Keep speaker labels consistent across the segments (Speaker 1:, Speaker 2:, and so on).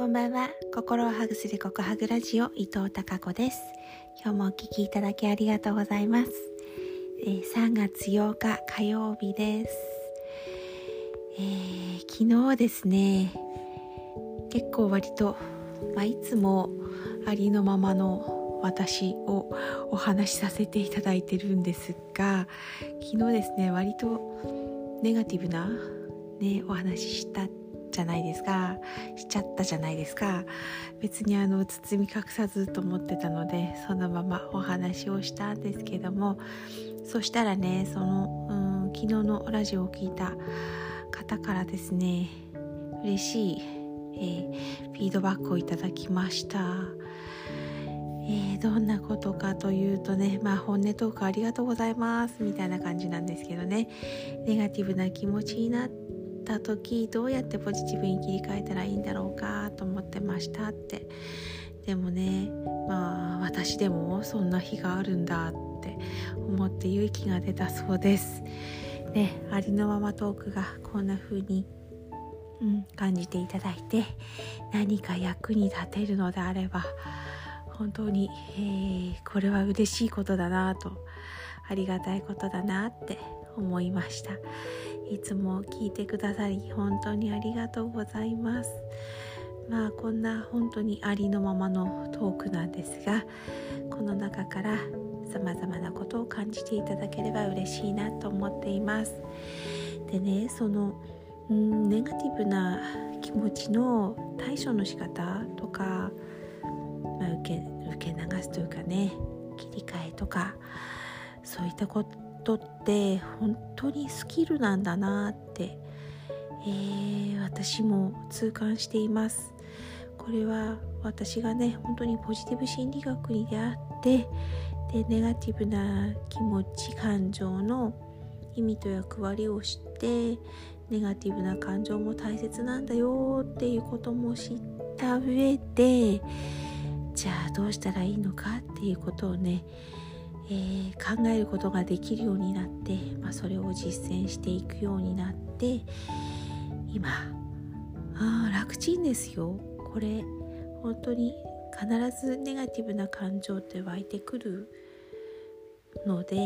Speaker 1: こんばんは。心をハグするココハグラジオ伊藤孝子です。今日もお聞きいただきありがとうございます、えー、3月8日火曜日です、えー、昨日ですね結構割と、まあ、いつもありのままの私をお話しさせていただいてるんですが昨日ですね割とネガティブなねお話ししたじゃないですか。ちゃったじゃないですか。別にあの包み隠さずと思ってたのでそのままお話をしたんですけども。そしたらねその、うん、昨日のラジオを聞いた方からですね嬉しい、えー、フィードバックをいただきました。えー、どんなことかというとね、まあ、本音トークありがとうございますみたいな感じなんですけどね。ネガティブな気持ちになった時どうやってポジティブに切り替えたらいいんだろうかと思ってましたって。でもねまあ私でもそんな日があるんだって思って勇気が出たそうです。ねありのままトークがこんな風にうん、感じていただいて何か役に立てるのであれば本当に、えー、これは嬉しいことだなとありがたいことだなって思いました。いつも聞いてくださり本当にありがとうございます。まあこんな本当にありのままのトークなんですがこの中からさまざまなことを感じていただければ嬉しいなと思っています。でねそのうんネガティブな気持ちの対処の仕方とか、まあ、受け受け流すというかね切り替えとかそういったことトって本当にスキルなんだなって、えー、私も痛感しています。これは私がね本当にポジティブ心理学に出会ってでネガティブな気持ち感情の意味と役割を知ってネガティブな感情も大切なんだよっていうことも知った上でじゃあどうしたらいいのかっていうことをねえー、考えることができるようになって、まあ、それを実践していくようになって今あ楽ちんですよ。これ本当に必ずネガティブな感情って湧いてくるので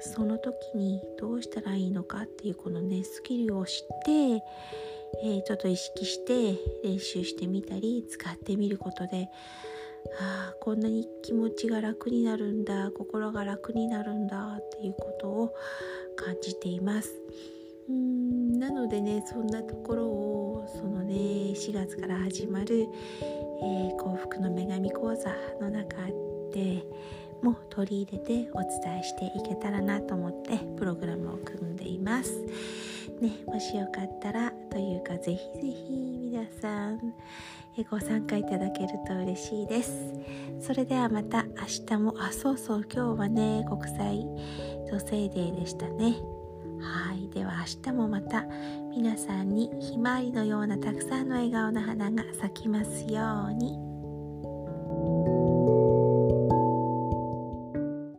Speaker 1: その時にどうしたらいいのかっていうこのねスキルを知って、えー、ちょっと意識して練習してみたり使ってみることであこんなに気持ちが楽になるんだ心が楽になるんだっていうことを感じていますうんなのでねそんなところをそのね4月から始まる、えー、幸福の女神講座の中でも取り入れてお伝えしていけたらなと思ってプログラムを組んでいます。ね、もしよかったらというかぜひぜひ皆さんご参加いただけると嬉しいです。それではまた明日もあそうそう今日はね国際女性デーでしたね。はい。では明日もまた皆さんにひまわりのようなたくさんの笑顔の花が咲きますように。